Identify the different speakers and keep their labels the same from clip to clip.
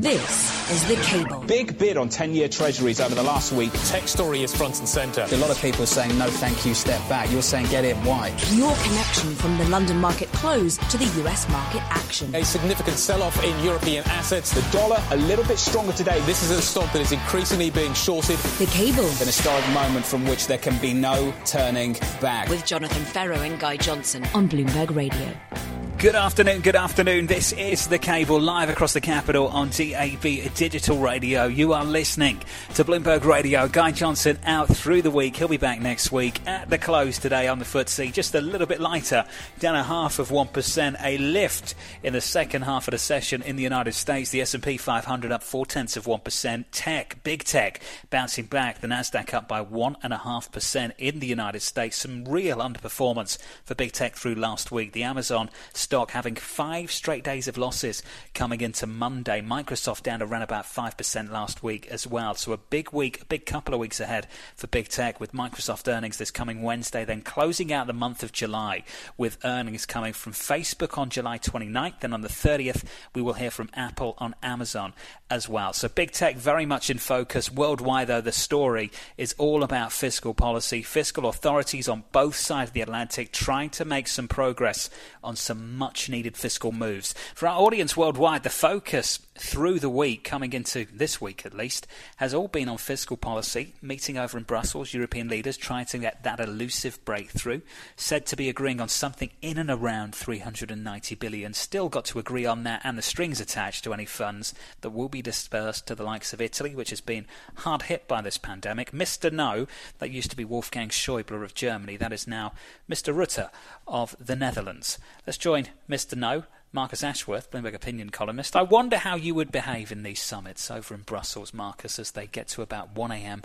Speaker 1: This is The Cable.
Speaker 2: Big bid on 10 year treasuries over the last week.
Speaker 3: Tech story is front and centre.
Speaker 4: A lot of people are saying no thank you, step back. You're saying get in, why?
Speaker 1: Your connection from the London market close to the US market action.
Speaker 3: A significant sell off in European assets.
Speaker 2: The dollar a little bit stronger today.
Speaker 3: This is a stock that is increasingly being shorted.
Speaker 1: The Cable.
Speaker 4: An historic moment from which there can be no turning back.
Speaker 1: With Jonathan Ferro and Guy Johnson on Bloomberg Radio.
Speaker 5: Good afternoon, good afternoon. This is The Cable live across the capital on DAB Digital Radio. You are listening to Bloomberg Radio. Guy Johnson out through the week. He'll be back next week at the close today on the FTSE. Just a little bit lighter, down a half of 1%. A lift in the second half of the session in the United States. The S&P 500 up four tenths of 1%. Tech, big tech, bouncing back. The Nasdaq up by 1.5% in the United States. Some real underperformance for big tech through last week. The Amazon stock having five straight days of losses coming into Monday. Microsoft down around about 5% last week as well. So a big week, a big couple of weeks ahead for big tech with Microsoft earnings this coming Wednesday, then closing out the month of July with earnings coming from Facebook on July 29th. Then on the 30th, we will hear from Apple on Amazon as well. So big tech very much in focus. Worldwide, though, the story is all about fiscal policy. Fiscal authorities on both sides of the Atlantic trying to make some progress on some much needed fiscal moves. For our audience worldwide, the focus through the week, coming into this week at least, has all been on fiscal policy. Meeting over in Brussels, European leaders trying to get that elusive breakthrough. Said to be agreeing on something in and around 390 billion. Still got to agree on that and the strings attached to any funds that will be dispersed to the likes of Italy, which has been hard hit by this pandemic. Mr. No, that used to be Wolfgang Schäuble of Germany. That is now Mr. Rutte of the Netherlands. Let's join Mr. No, Marcus Ashworth, Bloomberg opinion columnist. I wonder how you would behave in these summits over in Brussels, Marcus, as they get to about 1 a.m.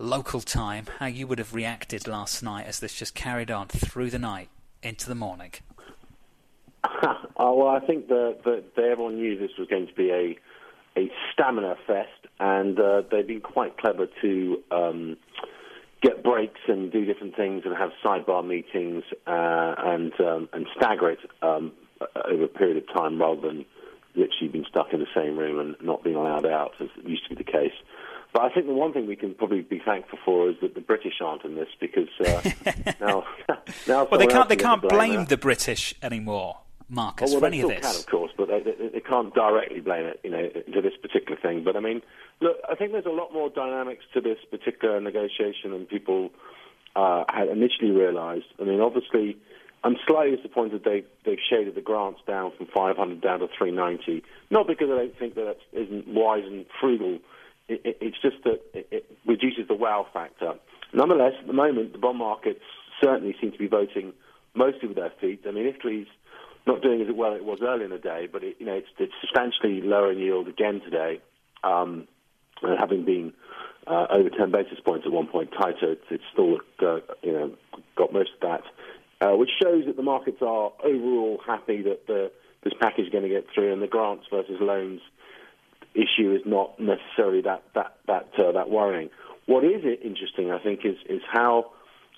Speaker 5: local time, how you would have reacted last night as this just carried on through the night into the morning.
Speaker 6: oh, well, I think that, everyone knew this was going to be a a stamina fest, and uh, they've been quite clever to um, get breaks and do different things and have sidebar meetings uh, and um, and stagger it um, over a period of time rather than literally being stuck in the same room and not being allowed out as used to be the case. But I think the one thing we can probably be thankful for is that the British aren't in this because uh, now, now
Speaker 5: well they can't they can't blame the British anymore. Marcus,
Speaker 6: oh, well,
Speaker 5: for any
Speaker 6: of
Speaker 5: this.
Speaker 6: Can, of course, but they, they, they, can't directly blame it, you know, to this particular thing. But I mean, look, I think there's a lot more dynamics to this particular negotiation than people uh, had initially realised. I mean, obviously, I'm slightly disappointed they they've shaded the grants down from 500 down to 390. Not because I don't think that that isn't wise and frugal. It, it, it's just that it, it reduces the wow factor. Nonetheless, at the moment, the bond markets certainly seem to be voting mostly with their feet. I mean, Italy's not doing as well as it was earlier in the day, but it, you know it's, it's substantially lower in yield again today, um, having been uh, over 10 basis points at one point tighter. It's, it's still uh, you know got most of that, uh, which shows that the markets are overall happy that the, this package is going to get through, and the grants versus loans issue is not necessarily that that that uh, that worrying. What is interesting, I think, is is how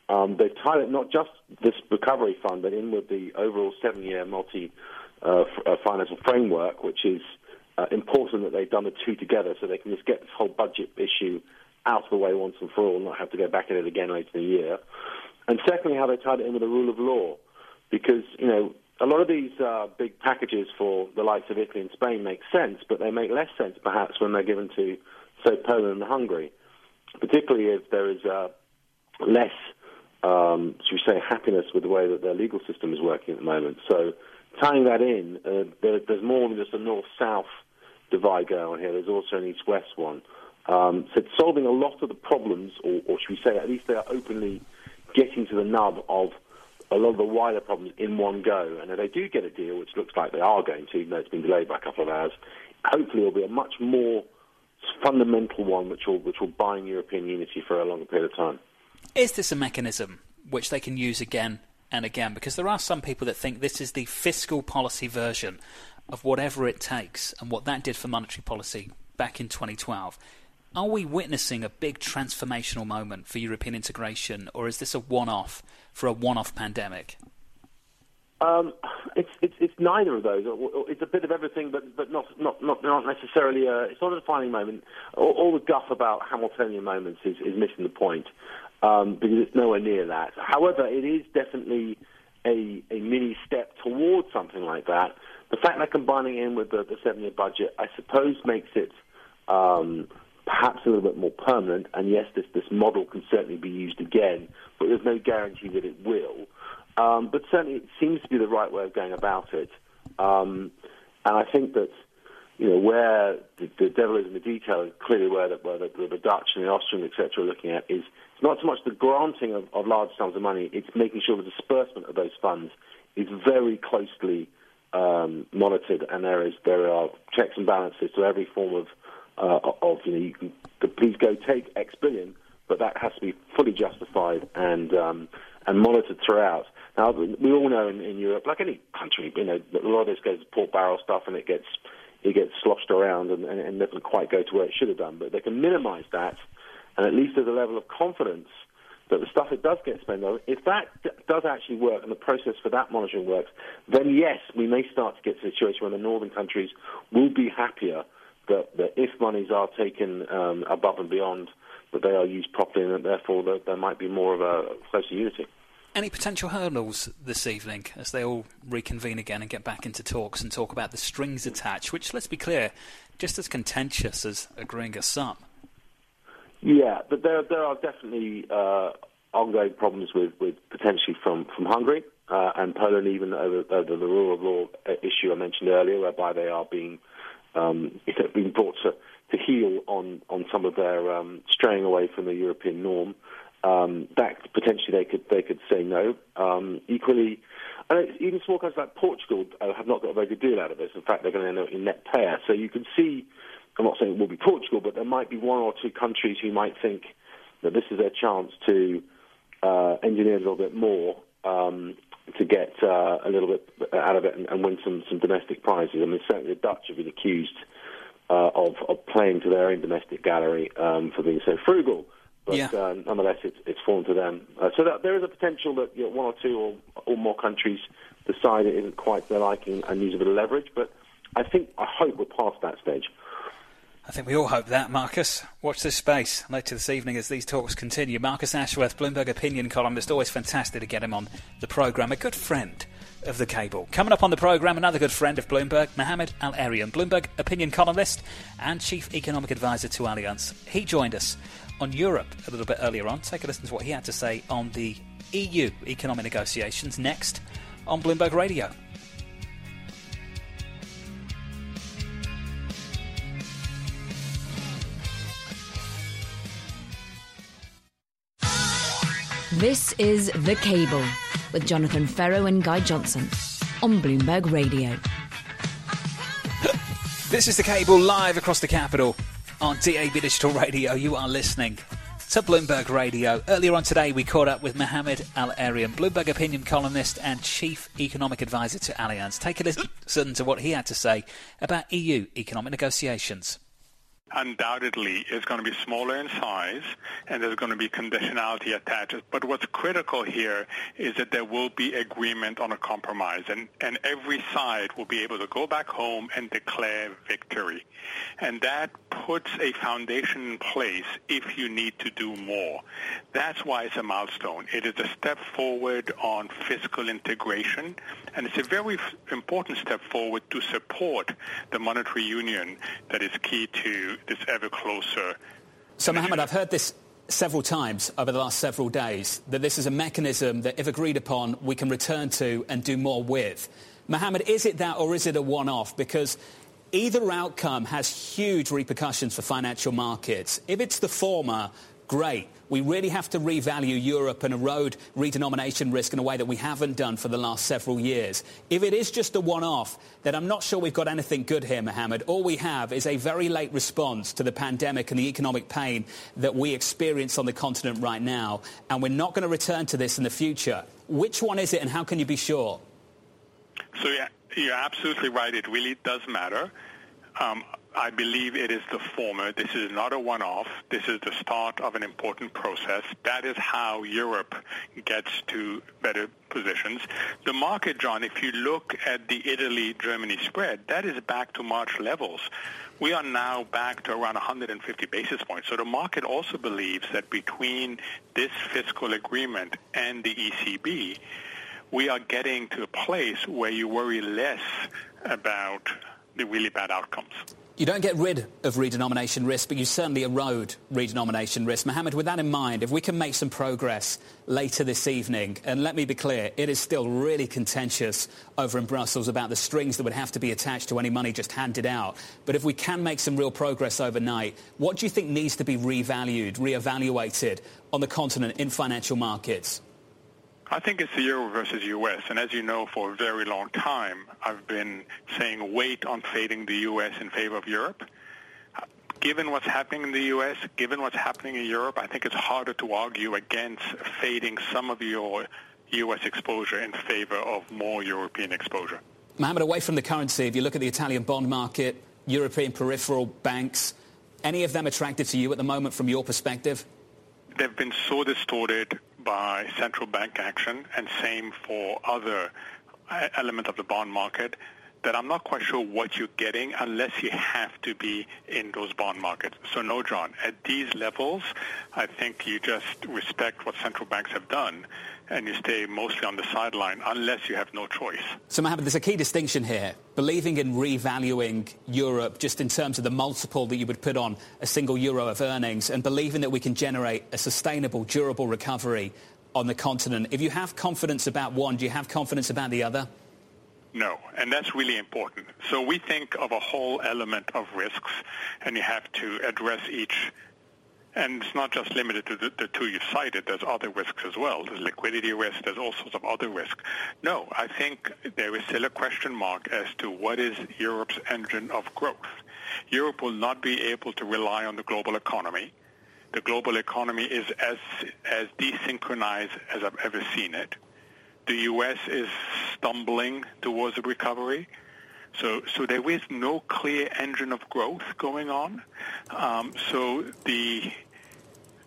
Speaker 6: um, they've tied it not just this recovery fund, but in with the overall seven-year multi uh, f- uh, financial framework, which is uh, important that they've done the two together, so they can just get this whole budget issue out of the way once and for all, and not have to go back at it again later in the year. And secondly, how they tied it in with the rule of law, because you know a lot of these uh, big packages for the likes of Italy and Spain make sense, but they make less sense perhaps when they're given to, say, Poland and Hungary, particularly if there is uh, less um, should we say, happiness with the way that their legal system is working at the moment. So tying that in, uh, there, there's more than just a north-south divide going on here. There's also an east-west one. Um, so it's solving a lot of the problems, or, or should we say, at least they are openly getting to the nub of a lot of the wider problems in one go. And if they do get a deal, which looks like they are going to, even though it's been delayed by a couple of hours, hopefully it'll be a much more fundamental one, which will which will bind European unity for a longer period of time.
Speaker 5: Is this a mechanism which they can use again and again? Because there are some people that think this is the fiscal policy version of whatever it takes and what that did for monetary policy back in 2012. Are we witnessing a big transformational moment for European integration, or is this a one off for a one off pandemic?
Speaker 6: Um, it's, it's it's neither of those. It's a bit of everything, but but not not not, not necessarily. A, it's not a defining moment. All, all the guff about Hamiltonian moments is, is missing the point um, because it's nowhere near that. However, it is definitely a a mini step towards something like that. The fact that combining in with the, the seven-year budget, I suppose, makes it um, perhaps a little bit more permanent. And yes, this this model can certainly be used again, but there's no guarantee that it will. Um, but certainly, it seems to be the right way of going about it. Um, and I think that you know where the, the devil is in the detail, and clearly where the, where the, the Dutch and the Austrians, etc., are looking at is it's not so much the granting of, of large sums of money; it's making sure the disbursement of those funds is very closely um, monitored, and there is there are checks and balances to every form of uh, of you know you can please go take X billion, but that has to be fully justified and um, and monitored throughout. Now, we all know in, in Europe, like any country, you know, a lot of this goes to pork barrel stuff and it gets it gets sloshed around and, and, and doesn't quite go to where it should have done. But they can minimise that, and at least there's a level of confidence that the stuff it does get spent on, if that d- does actually work and the process for that monitoring works, then yes, we may start to get to a situation where the northern countries will be happier that, that if monies are taken um, above and beyond, that they are used properly and that therefore there, there might be more of a closer unity.
Speaker 5: Any potential hurdles this evening as they all reconvene again and get back into talks and talk about the strings attached, which, let's be clear, just as contentious as agreeing a sum?
Speaker 6: Yeah, but there there are definitely uh, ongoing problems with, with potentially from from Hungary uh, and Poland, even over, over, the rule of law issue I mentioned earlier, whereby they are being um, been brought to, to heel on on some of their um, straying away from the European norm um, that potentially they could they could say no. Um, equally, even small countries like Portugal uh, have not got a very good deal out of this. In fact, they're going to end up in net payer. So you can see, I'm not saying it will be Portugal, but there might be one or two countries who might think that this is their chance to uh, engineer a little bit more um, to get uh, a little bit out of it and, and, win some, some domestic prizes. I mean, certainly the Dutch have been accused uh, of, of playing to their own domestic gallery um, for being so frugal. But yeah. uh, nonetheless, it's, it's fallen to them. Uh, so that, there is a potential that you know, one or two or, or more countries decide it isn't quite their liking and use a bit of leverage. But I think, I hope we're past that stage.
Speaker 5: I think we all hope that, Marcus. Watch this space later this evening as these talks continue. Marcus Ashworth, Bloomberg opinion columnist, always fantastic to get him on the programme. A good friend of the cable. Coming up on the programme, another good friend of Bloomberg, Mohamed El-Erian, Bloomberg opinion columnist and chief economic advisor to Allianz. He joined us on Europe a little bit earlier on. Take a listen to what he had to say on the EU economic negotiations next on Bloomberg Radio.
Speaker 1: This is The Cable with Jonathan Ferro and Guy Johnson on Bloomberg Radio.
Speaker 5: This is The Cable live across the capital on DAB Digital Radio. You are listening to Bloomberg Radio. Earlier on today, we caught up with Mohammed Al Erian, Bloomberg opinion columnist and chief economic advisor to Allianz. Take a listen to what he had to say about EU economic negotiations
Speaker 7: undoubtedly is going to be smaller in size and there's going to be conditionality attached. But what's critical here is that there will be agreement on a compromise and, and every side will be able to go back home and declare victory. And that puts a foundation in place if you need to do more. That's why it's a milestone. It is a step forward on fiscal integration and it's a very important step forward to support the monetary union that is key to this ever closer.
Speaker 8: So, Mohamed, I've heard this several times over the last several days that this is a mechanism that, if agreed upon, we can return to and do more with. Mohamed, is it that or is it a one off? Because either outcome has huge repercussions for financial markets. If it's the former, great. We really have to revalue Europe and erode redenomination risk in a way that we haven't done for the last several years. If it is just a one-off, then I'm not sure we've got anything good here, Mohamed. All we have is a very late response to the pandemic and the economic pain that we experience on the continent right now, and we're not going to return to this in the future. Which one is it, and how can you be sure?
Speaker 7: So yeah, you're absolutely right. It really does matter. Um, I believe it is the former. This is not a one-off. This is the start of an important process. That is how Europe gets to better positions. The market, John, if you look at the Italy-Germany spread, that is back to March levels. We are now back to around 150 basis points. So the market also believes that between this fiscal agreement and the ECB, we are getting to a place where you worry less about the really bad outcomes.
Speaker 8: You don't get rid of redenomination risk, but you certainly erode redenomination risk. Mohamed, with that in mind, if we can make some progress later this evening, and let me be clear, it is still really contentious over in Brussels about the strings that would have to be attached to any money just handed out. But if we can make some real progress overnight, what do you think needs to be revalued, reevaluated on the continent in financial markets?
Speaker 7: I think it's the euro versus U.S. And as you know, for a very long time, I've been saying wait on fading the U.S. in favor of Europe. Given what's happening in the U.S., given what's happening in Europe, I think it's harder to argue against fading some of your U.S. exposure in favor of more European exposure.
Speaker 8: Mohamed, away from the currency, if you look at the Italian bond market, European peripheral banks, any of them attractive to you at the moment from your perspective?
Speaker 7: They've been so distorted by central bank action and same for other uh, elements of the bond market that I'm not quite sure what you're getting unless you have to be in those bond markets. So no, John, at these levels, I think you just respect what central banks have done and you stay mostly on the sideline unless you have no choice.
Speaker 8: So, Mohamed, there's a key distinction here. Believing in revaluing Europe just in terms of the multiple that you would put on a single euro of earnings and believing that we can generate a sustainable, durable recovery on the continent. If you have confidence about one, do you have confidence about the other?
Speaker 7: No, and that's really important. So we think of a whole element of risks, and you have to address each and it's not just limited to the, the, two you've cited. There's other risks as well. There's liquidity risk. There's all sorts of other risks. No, I think there is still a question mark as to what is Europe's engine of growth. Europe will not be able to rely on the global economy. The global economy is as, as desynchronized as I've ever seen it. The U.S. is stumbling towards a recovery. So, so there is no clear engine of growth going on. Um, so the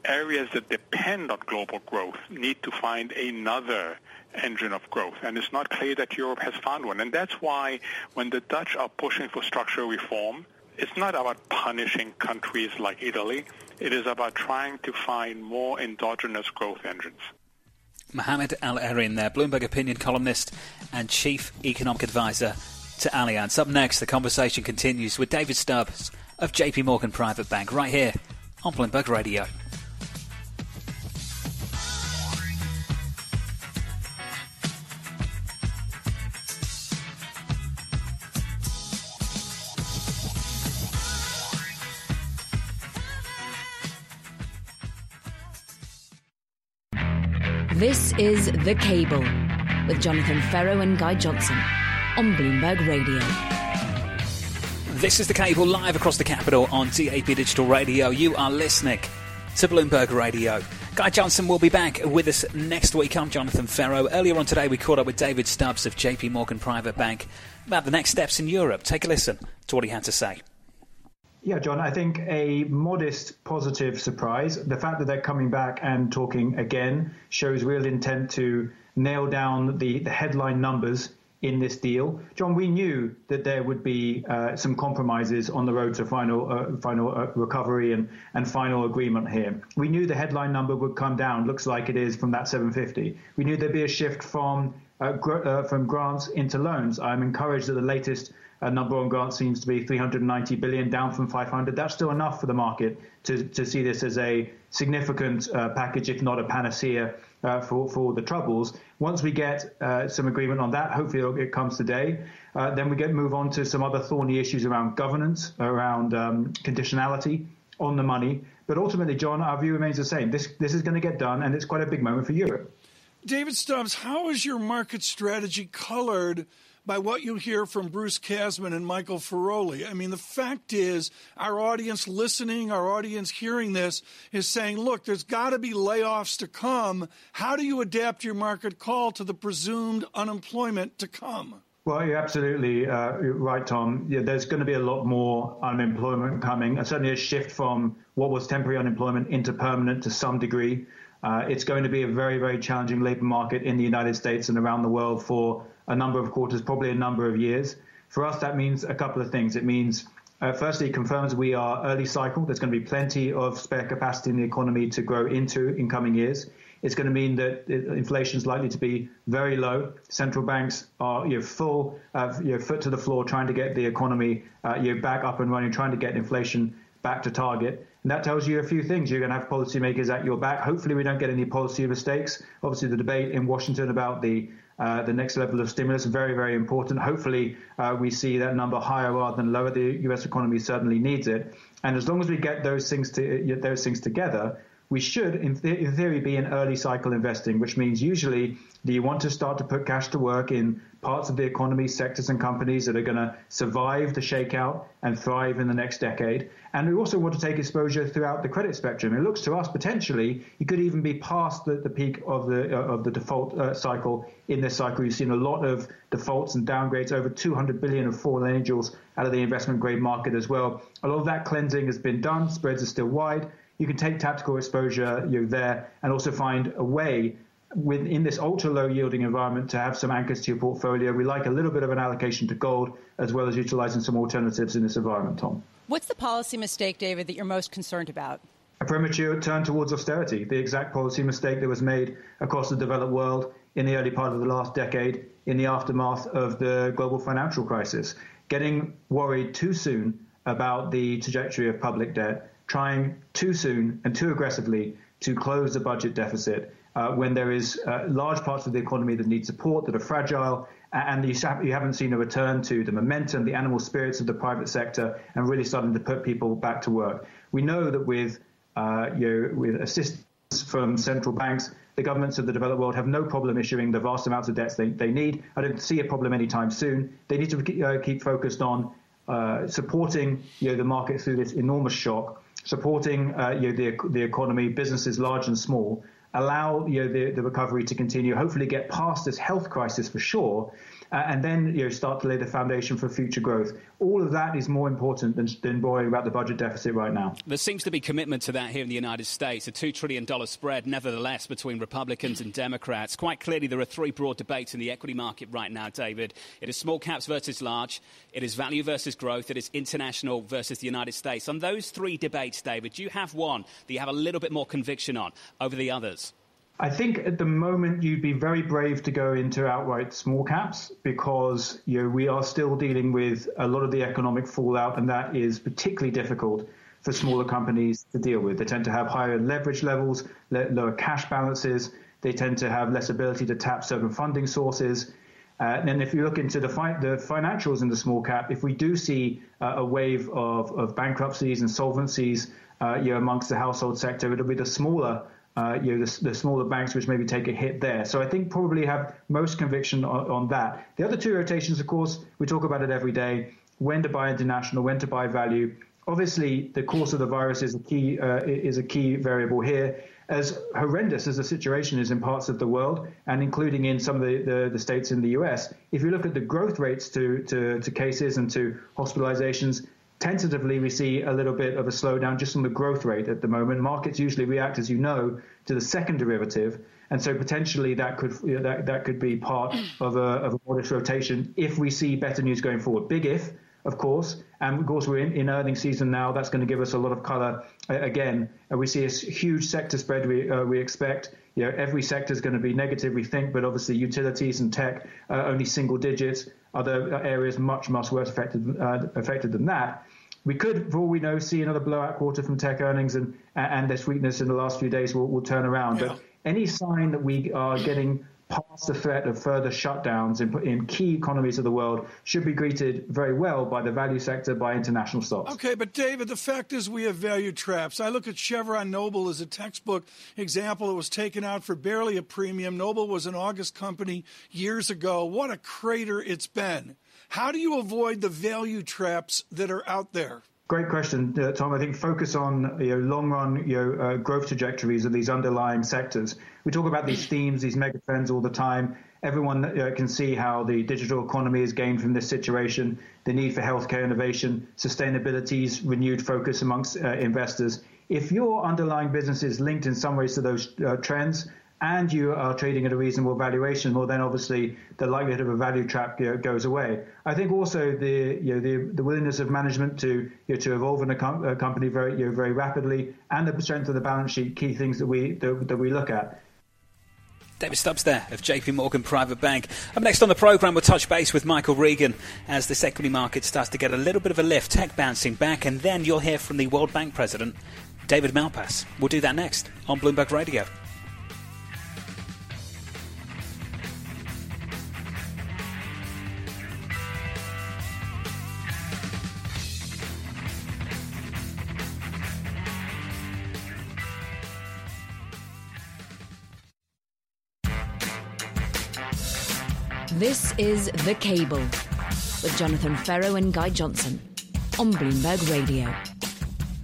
Speaker 7: areas that depend on global growth need to find another engine of growth. And it's not clear that Europe has found one. And that's why when the Dutch are pushing for structural reform, it's not about punishing countries like Italy. It is about trying to find more endogenous growth engines.
Speaker 5: Mohamed El-Erian there, Bloomberg opinion columnist and chief economic advisor to Allianz. Up next, the conversation continues with David Stubbs of JP Morgan Private Bank right here on Bloomberg Radio.
Speaker 1: This is The Cable with Jonathan Ferro and Guy Johnson on Bloomberg Radio.
Speaker 5: This is The Cable live across the capital on DAB Digital Radio. You are listening to Bloomberg Radio. Guy Johnson will be back with us next week. I'm Jonathan Ferro. Earlier on today, we caught up with David Stubbs of JP Morgan Private Bank about the next steps in Europe. Take a listen to what he had to say.
Speaker 9: Yeah, John, I think a modest positive surprise. The fact that they're coming back and talking again shows real intent to nail down the, the headline numbers in this deal. John, we knew that there would be uh, some compromises on the road to final uh, final uh, recovery and, and final agreement here. We knew the headline number would come down. Looks like it is from that 750. We knew there'd be a shift from uh, gr- uh, from grants into loans. I'm encouraged that the latest uh, number on grants seems to be 390 billion, down from 500. That's still enough for the market to, to see this as a significant uh, package, if not a panacea uh, for, for the troubles. Once we get uh, some agreement on that, hopefully it comes today, uh, then we get move on to some other thorny issues around governance, around um, conditionality on the money. But ultimately, John, our view remains the same. This, this is going to get done, and it's quite a big moment for Europe.
Speaker 10: David Stubbs, how is your market strategy colored by what you hear from Bruce Kasman and Michael Feroli? I mean, the fact is, our audience listening, our audience hearing this is saying, look, there's got to be layoffs to come. How do you adapt your market call to the presumed unemployment to come?
Speaker 9: Well, you're absolutely uh, right, Tom. Yeah, there's going to be a lot more unemployment coming, and certainly a shift from what was temporary unemployment into permanent to some degree. Uh, it's going to be a very, very challenging labour market in the United States and around the world for a number of quarters, probably a number of years. For us, that means a couple of things. It means, uh, firstly, it confirms we are early cycle. There's going to be plenty of spare capacity in the economy to grow into in coming years. It's going to mean that inflation is likely to be very low. Central banks are you know, full, uh, you know, foot to the floor, trying to get the economy uh, you know, back up and running, trying to get inflation back to target. And that tells you a few things. You're going to have policymakers at your back. Hopefully, we don't get any policy mistakes. Obviously, the debate in Washington about the uh, the next level of stimulus very, very important. Hopefully, uh, we see that number higher rather than lower. The U.S. economy certainly needs it, and as long as we get those things to, those things together, we should, in, th- in, theory, be in early cycle investing, which means usually do you want to start to put cash to work in parts of the economy, sectors and companies that are going to survive the shakeout and thrive in the next decade. And we also want to take exposure throughout the credit spectrum. It looks to us potentially you could even be past the, the peak of the uh, of the default uh, cycle in this cycle. You've seen a lot of defaults and downgrades, over 200 billion of fallen angels out of the investment grade market as well. A lot of that cleansing has been done. Spreads are still wide you can take tactical exposure you know, there and also find a way within this ultra low yielding environment to have some anchors to your portfolio. We like a little bit of an allocation to gold as well as utilizing some alternatives in this environment, Tom.
Speaker 11: What's the policy mistake, David, that you're most concerned about?
Speaker 9: A premature turn towards austerity, the exact policy mistake that was made across the developed world in the early part of the last decade in the aftermath of the global financial crisis. Getting worried too soon about the trajectory of public debt trying too soon and too aggressively to close the budget deficit uh, when there is uh, large parts of the economy that need support, that are fragile, and you, haven't seen a return to the momentum, the animal spirits of the private sector, and really starting to put people back to work. We know that with uh, you know, with assistance from central banks, the governments of the developed world have no problem issuing the vast amounts of debts they, they need. I don't see a problem anytime soon. They need to keep, uh, keep focused on uh, supporting you know, the market through this enormous shock supporting uh, you know, the, the economy, businesses large and small, allow you know, the, the recovery to continue, hopefully get past this health crisis for sure, uh, and then you know, start to lay the foundation for future growth. All of that is more important than, than worrying about the budget deficit right now.
Speaker 8: There seems to be commitment to that here in the United States. A $2 trillion spread, nevertheless, between Republicans and Democrats. Quite clearly, there are three broad debates in the equity market right now, David. It is small caps versus large, it is value versus growth, it is international versus the United States. On those three debates, David, do you have one that you have a little bit more conviction on over the others?
Speaker 9: I think at the moment you'd be very brave to go into outright small caps because you know, we are still dealing with a lot of the economic fallout, and that is particularly difficult for smaller companies to deal with. They tend to have higher leverage levels, lower cash balances. They tend to have less ability to tap certain funding sources. Uh, and if you look into the, fi- the, financials in the small cap, if we do see uh, a wave of, of, bankruptcies and solvencies uh, you know, amongst the household sector, it'll be the smaller uh, you know, the, the, smaller banks which maybe take a hit there. So I think probably have most conviction on, on, that. The other two rotations, of course, we talk about it every day: when to buy international, when to buy value. Obviously, the course of the virus is a key uh, is a key variable here. As horrendous as the situation is in parts of the world, and including in some of the, the, the states in the US, if you look at the growth rates to, to, to cases and to hospitalizations, tentatively we see a little bit of a slowdown just on the growth rate at the moment. Markets usually react, as you know, to the second derivative, and so potentially that could you know, that that could be part of a, of a modest rotation if we see better news going forward. Big if, of course, and of course we're in, in earnings season now. That's going to give us a lot of color uh, again. Uh, we see a huge sector spread. We uh, we expect. You know, every sector is going to be negative, we think, but obviously utilities and tech uh, only single digits. Other areas much, much worse affected uh, affected than that. We could, for all we know, see another blowout quarter from tech earnings, and and this weakness in the last few days will, will turn around. Yeah. But any sign that we are getting past the threat of further shutdowns in, in, key economies of the world should be greeted very well by the value sector, by international stocks.
Speaker 10: Okay, but David, the fact is we have value traps. I look at Chevron Noble as a textbook example. It was taken out for barely a premium. Noble was an August company years ago. What a crater it's been. How do you avoid the value traps that are out there?
Speaker 9: Great question, uh, Tom. I think focus on you know, long run you know, uh, growth trajectories of these underlying sectors. We talk about these themes, these mega trends all the time, Everyone uh, can see how the digital economy is gained from this situation, the need for healthcare innovation, sustainability's renewed focus amongst uh, investors. If your underlying business is linked in some ways to those uh, trends, and you are trading at a reasonable valuation, well, then obviously the likelihood of a value trap you know, goes away. I think also the you know the, the willingness of management to you know, to evolve in a, com- a company very you know, very rapidly, and the strength of the balance sheet, key things that we that, that we look at.
Speaker 5: David Stubbs there of JP Morgan Private Bank. Up next on the programme, we'll touch base with Michael Regan as this equity market starts to get a little bit of a lift, tech bouncing back, and then you'll hear from the World Bank president, David Malpass. We'll do that next on Bloomberg Radio.
Speaker 1: Is The Cable with Jonathan Ferro and Guy Johnson on Bloomberg Radio.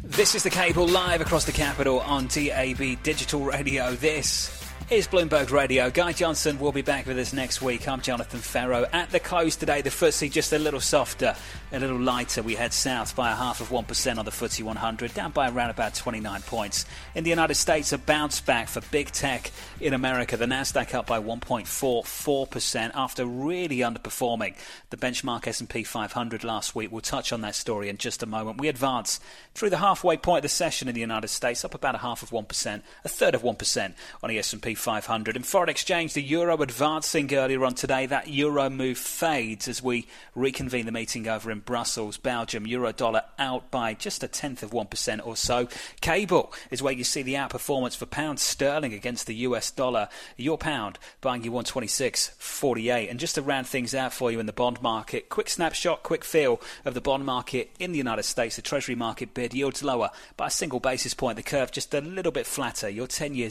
Speaker 5: This is The Cable live across the capital on DAB Digital Radio. This is Bloomberg Radio. Guy Johnson will be back with us next week. I'm Jonathan Ferro. At the close today, the FTSE just a little softer, a little lighter. We head south by a half of 1% on the FTSE 100, down by around about 29 points. In the United States, a bounce back for big tech in America. The Nasdaq up by 1.44% after really underperforming the benchmark S&P 500 last week. We'll touch on that story in just a moment. We advance through the halfway point of the session in the United States, up about a half of 1%, a third of 1% on the S&P 500. In foreign exchange, the euro advancing earlier on today. That euro move fades as we reconvene the meeting over in Brussels, Belgium. Euro dollar out by just a tenth of 1% or so. Cable is where you see the outperformance for pound sterling against the US dollar. Your pound buying you 126.48. And just to round things out for you in the bond market, quick snapshot, quick feel of the bond market in the United States. The Treasury market bid yields lower by a single basis point. The curve just a little bit flatter. Your 10 year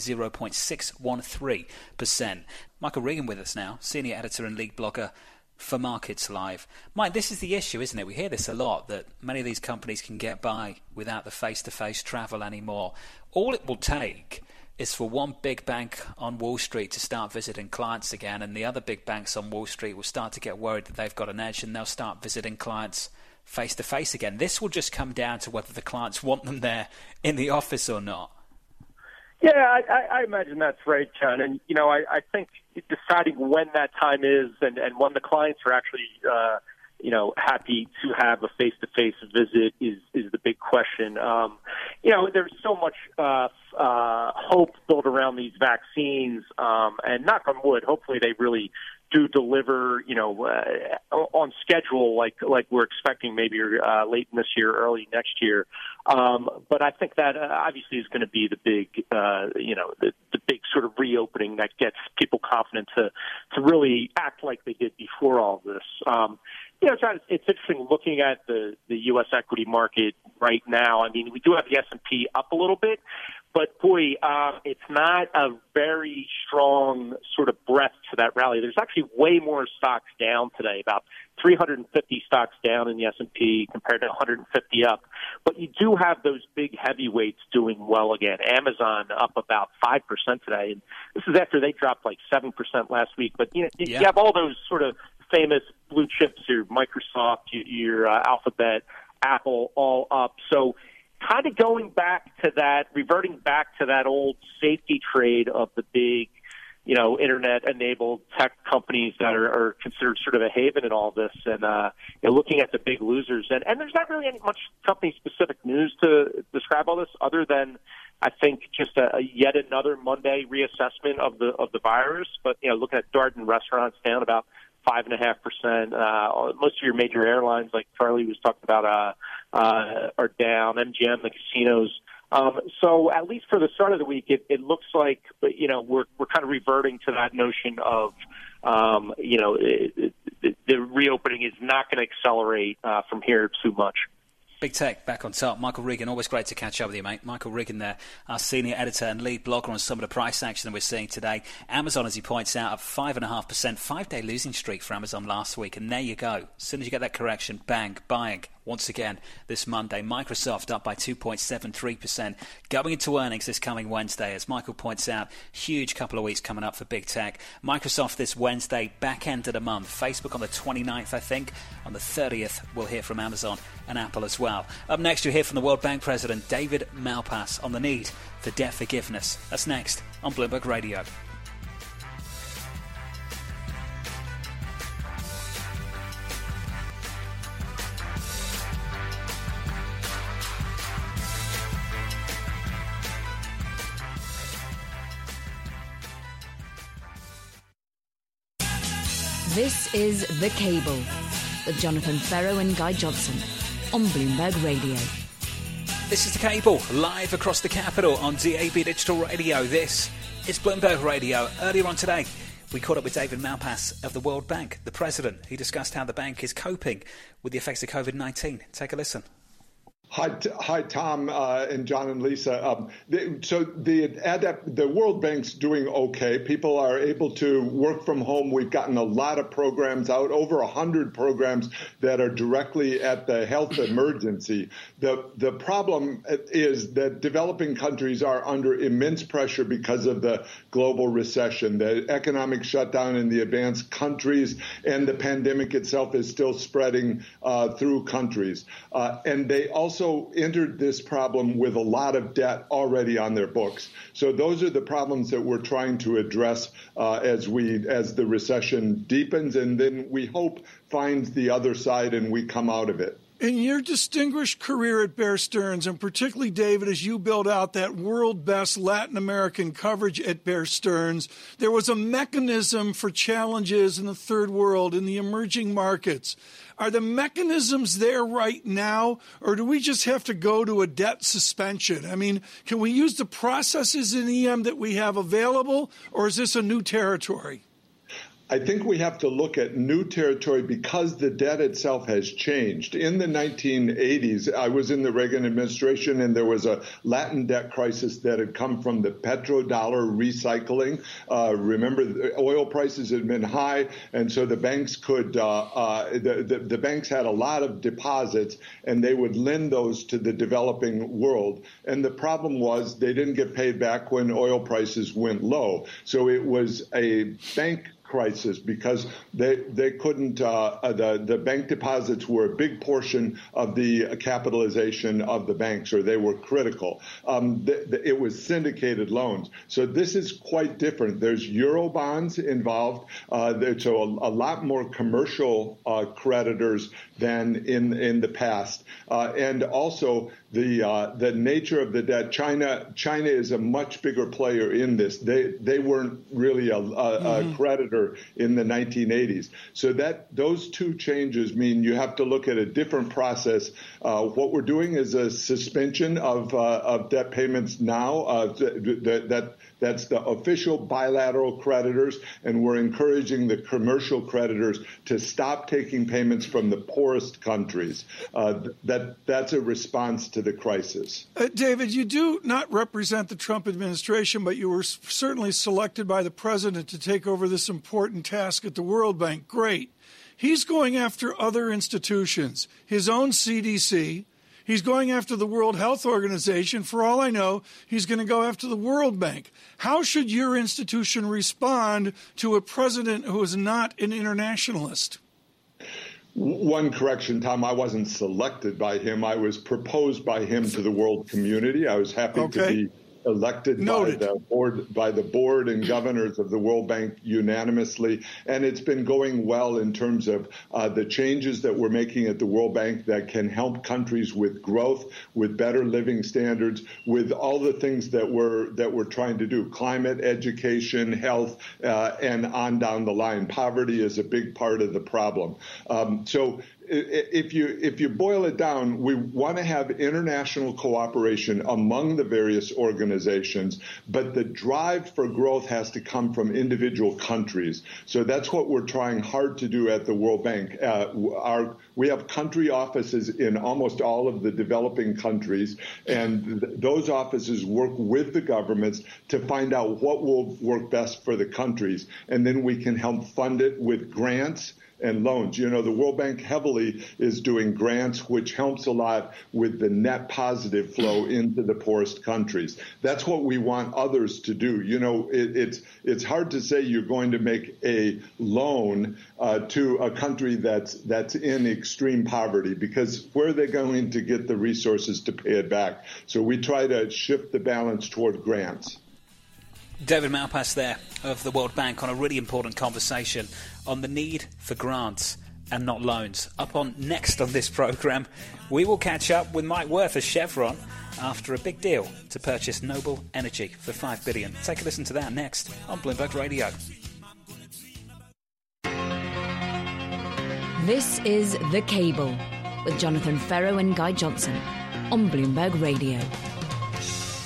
Speaker 5: 0.613%. Michael Regan with us now, senior editor and lead blogger for Markets Live. Mike, this is the issue, isn't it? We hear this a lot that many of these companies can get by without the face to face travel anymore. All it will take is for one big bank on Wall Street to start visiting clients again, and the other big banks on Wall Street will start to get worried that they've got an edge and they'll start visiting clients face to face again. This will just come down to whether the clients want them there in the office or not.
Speaker 12: Yeah, I, I imagine that's right, John. And you know, I, I think deciding when that time is and, and when the clients are actually, uh, you know, happy to have a face-to-face visit is is the big question. Um, you know, there's so much uh, uh, hope built around these vaccines, um, and knock on wood, hopefully they really do deliver, you know, uh, on schedule like like we're expecting maybe uh, late this year, early next year. Um, but I think that uh, obviously is going to be the big, uh, you know, the, the big sort of reopening that gets people confident to to really act like they did before all this. Um, you know, it's, it's interesting looking at the the U.S. equity market right now. I mean, we do have the S and P up a little bit, but boy, uh, it's not a very strong sort of breadth to that rally. There's actually way more stocks down today, about 350 stocks down in the S&P compared to 150 up. But you do have those big heavyweights doing well again. Amazon up about 5% today. And this is after they dropped like 7% last week. But you know, yeah. you have all those sort of famous blue chips, your Microsoft, your uh, Alphabet, Apple, all up. So kind of going back to that, reverting back to that old safety trade of the big, you know, internet-enabled tech companies that are, are considered sort of a haven in all this, and uh, you know, looking at the big losers. And, and there's not really any much company-specific news to describe all this, other than I think just a, a yet another Monday reassessment of the of the virus. But you know, looking at Darden restaurants down about five and a half percent. Uh, most of your major airlines, like Charlie was talking about, uh, uh, are down. MGM, the casinos. Um, so at least for the start of the week, it, it looks like you know we're we're kind of reverting to that notion of um, you know it, it, the reopening is not going to accelerate uh, from here too much.
Speaker 5: Big Tech back on top. Michael Regan, always great to catch up with you, mate. Michael Regan there, our senior editor and lead blogger on some of the price action that we're seeing today. Amazon, as he points out, up 5.5%, five day losing streak for Amazon last week. And there you go. As soon as you get that correction, bang, buying once again this Monday. Microsoft up by 2.73%, going into earnings this coming Wednesday. As Michael points out, huge couple of weeks coming up for big tech. Microsoft this Wednesday, back end of the month. Facebook on the 29th, I think. On the 30th, we'll hear from Amazon and Apple as well. Up next, you'll hear from the World Bank President David Malpass on the need for debt forgiveness. That's next on Bloomberg Radio.
Speaker 1: Is The Cable with Jonathan Ferro and Guy Johnson on Bloomberg Radio.
Speaker 5: This is The Cable, live across the capital on DAB Digital Radio. This is Bloomberg Radio. Earlier on today, we caught up with David Malpass of the World Bank, the president. He discussed how the bank is coping with the effects of COVID 19. Take a listen.
Speaker 13: Hi, hi, Tom uh, and John and Lisa. Um, the, so the ADEP, the World Bank's doing okay. People are able to work from home. We've gotten a lot of programs out, over hundred programs that are directly at the health emergency. The the problem is that developing countries are under immense pressure because of the global recession, the economic shutdown in the advanced countries, and the pandemic itself is still spreading uh, through countries, uh, and they also also entered this problem with a lot of debt already on their books. So those are the problems that we're trying to address uh, as we as the recession deepens, and then we hope finds the other side and we come out of it.
Speaker 10: In your distinguished career at Bear Stearns, and particularly, David, as you build out that world best Latin American coverage at Bear Stearns, there was a mechanism for challenges in the third world, in the emerging markets. Are the mechanisms there right now, or do we just have to go to a debt suspension? I mean, can we use the processes in EM that we have available, or is this a new territory?
Speaker 13: I think we have to look at new territory because the debt itself has changed. In the 1980s, I was in the Reagan administration and there was a Latin debt crisis that had come from the petrodollar recycling. Uh, remember, oil prices had been high, and so the banks could, uh, uh, the, the, the banks had a lot of deposits and they would lend those to the developing world. And the problem was they didn't get paid back when oil prices went low. So it was a bank crisis because they they couldn't uh, uh, the the bank deposits were a big portion of the capitalization of the banks or they were critical. Um, it was syndicated loans, so this is quite different. There's euro bonds involved. Uh, there's so a, a, lot more commercial uh, creditors than in in the past, uh, and also the uh, the nature of the debt. China China is a much bigger player in this. They they weren't really a, a, mm-hmm. a, creditor in the 1980s. So that those two changes mean you have to look at a different process. Uh, what we're doing is a suspension of uh, of debt payments now. Uh, that, that that's the official bilateral creditors, and we're encouraging the commercial creditors to stop taking payments from the poorest countries. Uh, that that's a response to the crisis.
Speaker 10: Uh, David, you do not represent the Trump administration, but you were certainly selected by the president to take over this important task at the World Bank. Great. He's going after other institutions, his own CDC. He's going after the World Health Organization. For all I know, he's going to go after the World Bank. How should your institution respond to a president who is not an internationalist?
Speaker 13: One correction, Tom. I wasn't selected by him. I was proposed by him to the world community. I was happy okay. to be elected Noted. by the board by the board and governors of the World Bank unanimously, and it's been going well in terms of uh, the changes that we're making at the World Bank that can help countries with growth, with better living standards, with all the things that we're that we're trying to do: climate, education, health, uh, and on down the line. Poverty is a big part of the problem. Um, so if you if you boil it down, we want to have international cooperation among the various organizations, but the drive for growth has to come from individual countries. So that's what we're trying hard to do at the World Bank. Uh, our we have country offices in almost all of the developing countries, and th- those offices work with the governments to find out what will work best for the countries, and then we can help fund it with grants and loans. You know, the World Bank heavily is doing grants, which helps a lot with the net positive flow into the poorest countries. That's what we want others to do. You know, it, it's it's hard to say you're going to make a loan uh, to a country that's that's in extreme poverty because where are they going to get the resources to pay it back? So we try to shift the balance toward grants.
Speaker 5: David Malpass there of the World Bank on a really important conversation on the need for grants and not loans. Up on next on this programme, we will catch up with Mike Wirth of Chevron after a big deal to purchase Noble Energy for 5 billion. Take a listen to that next on Bloomberg Radio.
Speaker 1: This is The Cable with Jonathan Ferro and Guy Johnson on Bloomberg Radio.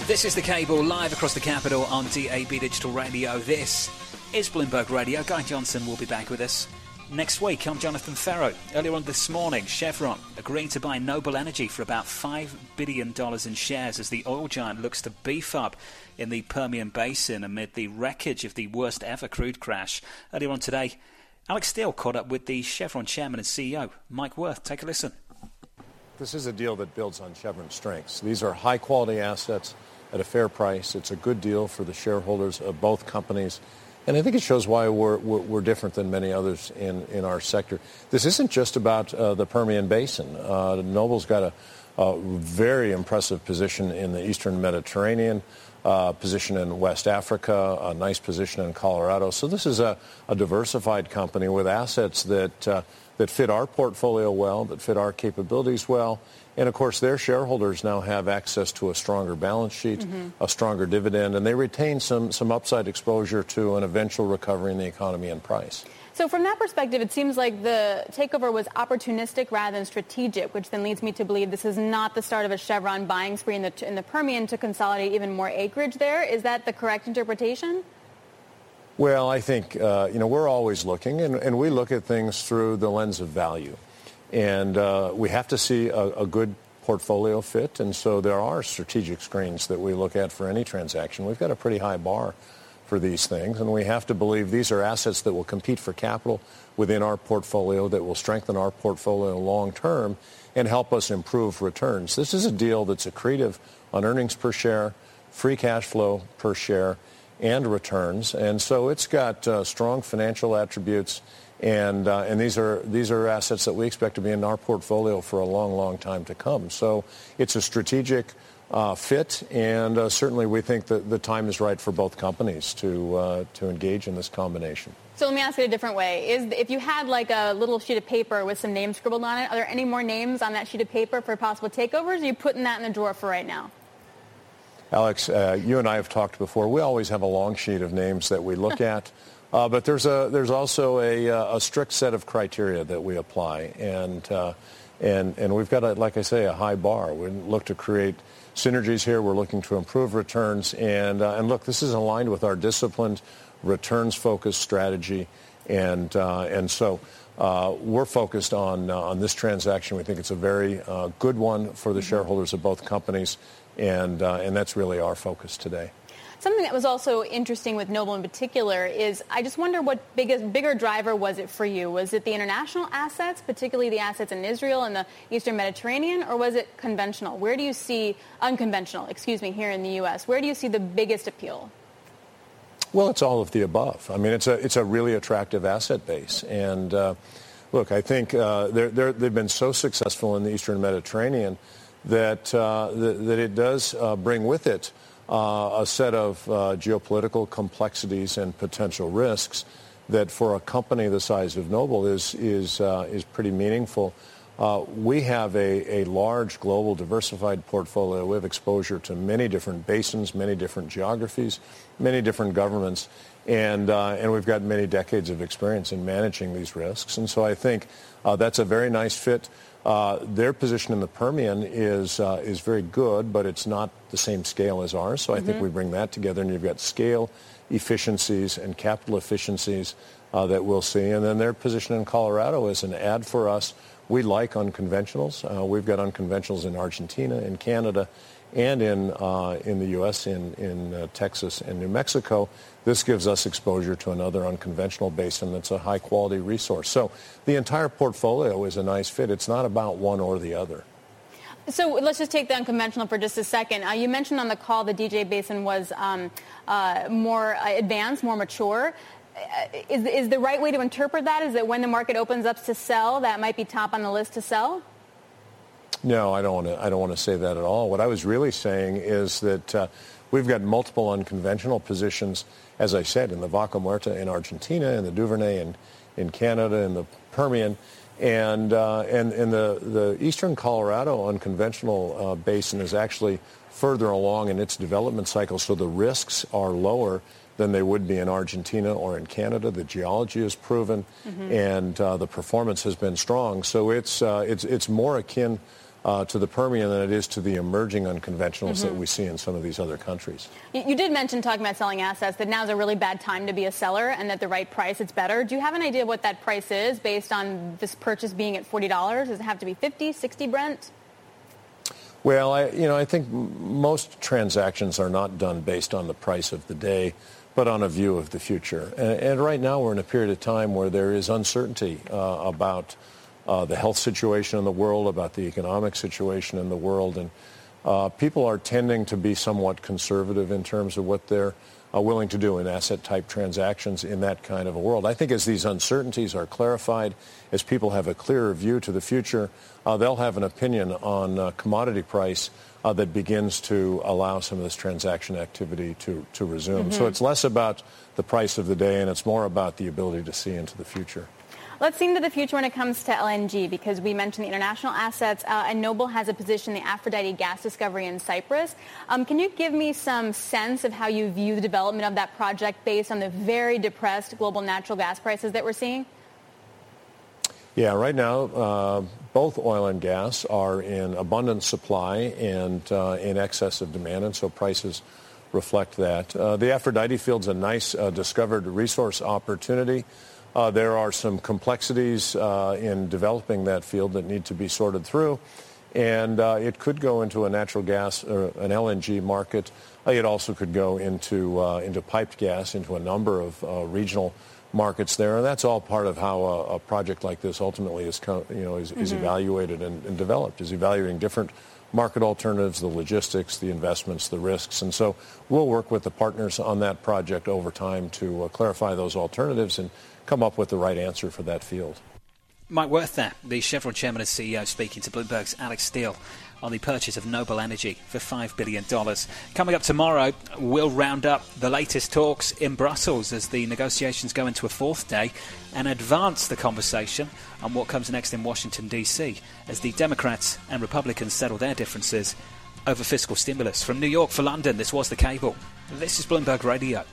Speaker 5: This is The Cable live across the capital on DAB Digital Radio. This is Bloomberg Radio. Guy Johnson will be back with us next week. I'm Jonathan Ferro. Earlier on this morning, Chevron agreeing to buy Noble Energy for about $5 billion in shares as the oil giant looks to beef up in the Permian Basin amid the wreckage of the worst ever crude crash. Earlier on today, Alix Steel caught up with the Chevron chairman and CEO, Mike Wirth. Take a listen.
Speaker 14: This is a deal that builds on Chevron's strengths. These are high quality assets at a fair price. It's a good deal for the shareholders of both companies. And I think it shows why we're, we're, we're different than many others in, in our sector. This isn't just about uh, the Permian Basin. Uh, Noble's got a, a, very impressive position in the eastern Mediterranean uh, position in West Africa, a nice position in Colorado. So this is a, a diversified company with assets that, uh, that fit our portfolio well, that fit our capabilities well. And of course, their shareholders now have access to a stronger balance sheet, mm-hmm. a stronger dividend, and they retain some, some upside exposure to an eventual recovery in the economy and price.
Speaker 15: So from that perspective, it seems like the takeover was opportunistic rather than strategic, which then leads me to believe this is not the start of a Chevron buying spree in the, in the Permian to consolidate even more acreage there. Is that the correct interpretation?
Speaker 14: Well, I think, uh, you know, we're always looking, and, and, we look at things through the lens of value. And uh, we have to see a, a good portfolio fit, and so there are strategic screens that we look at for any transaction. We've got a pretty high bar for these things. And we have to believe these are assets that will compete for capital within our portfolio, that will strengthen our portfolio long term and help us improve returns. This is a deal that's accretive on earnings per share, free cash flow per share, and returns. And so it's got uh, strong financial attributes. And, uh, and these, are, these are assets that we expect to be in our portfolio for a long, long time to come. So it's a strategic uh, fit, and uh, certainly we think that the time is right for both companies to uh, to engage in this combination.
Speaker 15: So let me ask it a different way: Is if you had like a little sheet of paper with some names scribbled on it, are there any more names on that sheet of paper for possible takeovers? Or are you putting that in the drawer for right now?
Speaker 14: Alix, uh, you and I have talked before. We always have a long sheet of names that we look at. Uh, but there's a there's also a, uh, a, strict set of criteria that we apply, and and and we've got a, like I say a high bar. We look to create synergies here. We're looking to improve returns. And, uh, and look, this is aligned with our disciplined, returns-focused strategy. And, uh, and so uh, we're focused on, uh, on this transaction. We think it's a very uh, good one for the mm-hmm. shareholders of both companies. And, uh, and that's really our focus today.
Speaker 15: Something that was also interesting with Noble in particular is I just wonder what biggest, bigger driver was it for you? Was it the international assets, particularly the assets in Israel and the Eastern Mediterranean, or was it conventional? Where do you see, unconventional, excuse me, here in the U.S., where do you see the biggest appeal?
Speaker 14: Well, it's all of the above. I mean, it's a, it's a really attractive asset base. And uh, look, I think uh, they're, they're, they've been so successful in the Eastern Mediterranean that, uh, that, that, it does uh, bring with it uh, a set of uh, geopolitical complexities and potential risks that for a company the size of Noble is, is, uh, is pretty meaningful. Uh, we have a, a large global diversified portfolio. We have exposure to many different basins, many different geographies, many different governments, and, uh, and we've got many decades of experience in managing these risks. And so I think uh, that's a very nice fit. Uh, their position in the Permian is uh, is very good, but it's not the same scale as ours. So I mm-hmm. think we bring that together, and you've got scale efficiencies and capital efficiencies uh, that we'll see. And then their position in Colorado is an add for us we like unconventionals. Uh, we've got unconventionals in Argentina, in Canada, and in, uh, in the U.S., in, in uh, Texas and New Mexico. This gives us exposure to another unconventional basin that's a high-quality resource. So the entire portfolio is a nice fit. It's not about one or the other.
Speaker 15: So let's just take the unconventional for just a second. Uh, you mentioned on the call the DJ Basin was um, uh, more advanced, more mature. Uh, is, is the right way to interpret that? Is that when the market opens up to sell, that might be top on the list to sell?
Speaker 14: No, I don't want to. I don't want to say that at all. What I was really saying is that uh, we've got multiple unconventional positions, as I said, in the Vaca Muerta in Argentina, in the Duvernay in, in Canada, in the Permian, and uh, and, and the the eastern Colorado unconventional uh, basin is actually further along in its development cycle, so the risks are lower than they would be in Argentina or in Canada. The geology is proven, mm-hmm. and uh, the performance has been strong. So it's uh, it's it's more akin uh, to the Permian than it is to the emerging unconventionals mm-hmm. that we see in some of these other countries.
Speaker 15: You, you did mention talking about selling assets that now is a really bad time to be a seller and that the right price it's better. Do you have an idea what that price is based on this purchase being at $40? Does it have to be 50, 60 Brent?
Speaker 14: Well, I, you know, I think most transactions are not done based on the price of the day, but on a view of the future. And, and right now we're in a period of time where there is uncertainty uh, about uh, the health situation in the world, about the economic situation in the world. And uh, people are tending to be somewhat conservative in terms of what they're uh, willing to do in asset type transactions in that kind of a world. I think as these uncertainties are clarified, as people have a clearer view to the future, uh, they'll have an opinion on uh, commodity price uh, that begins to allow some of this transaction activity to, to resume. Mm-hmm. So it's less about the price of the day and it's more about the ability to see into the future.
Speaker 15: Let's see into the future when it comes to LNG because we mentioned the international assets uh, and Noble has a position in the Aphrodite gas discovery in Cyprus. Um, can you give me some sense of how you view the development of that project based on the very depressed global natural gas prices that we're seeing?
Speaker 14: Yeah, right now, uh, both oil and gas are in abundant supply and uh, in excess of demand, and so prices reflect that. Uh, the Aphrodite field's a nice uh, discovered resource opportunity. Uh, there are some complexities uh, in developing that field that need to be sorted through. And uh, it could go into a natural gas or an LNG market. It also could go into, into piped gas, into a number of regional there. And that's all part of how a, a project like this ultimately is, you know, is, mm-hmm. is evaluated and, and developed, is evaluating different market alternatives, the logistics, the investments, the risks. And so we'll work with the partners on that project over time to uh, clarify those alternatives and come up with the right answer for that field.
Speaker 5: Mike Wirth there, the Chevron chairman and CEO, speaking to Bloomberg's Alix Steel on the purchase of Noble Energy for $5 billion. Coming up tomorrow, we'll round up the latest talks in Brussels as the negotiations go into a fourth day and advance the conversation on what comes next in Washington, D.C. as the Democrats and Republicans settle their differences over fiscal stimulus. From New York for London, this was The Cable. This is Bloomberg Radio.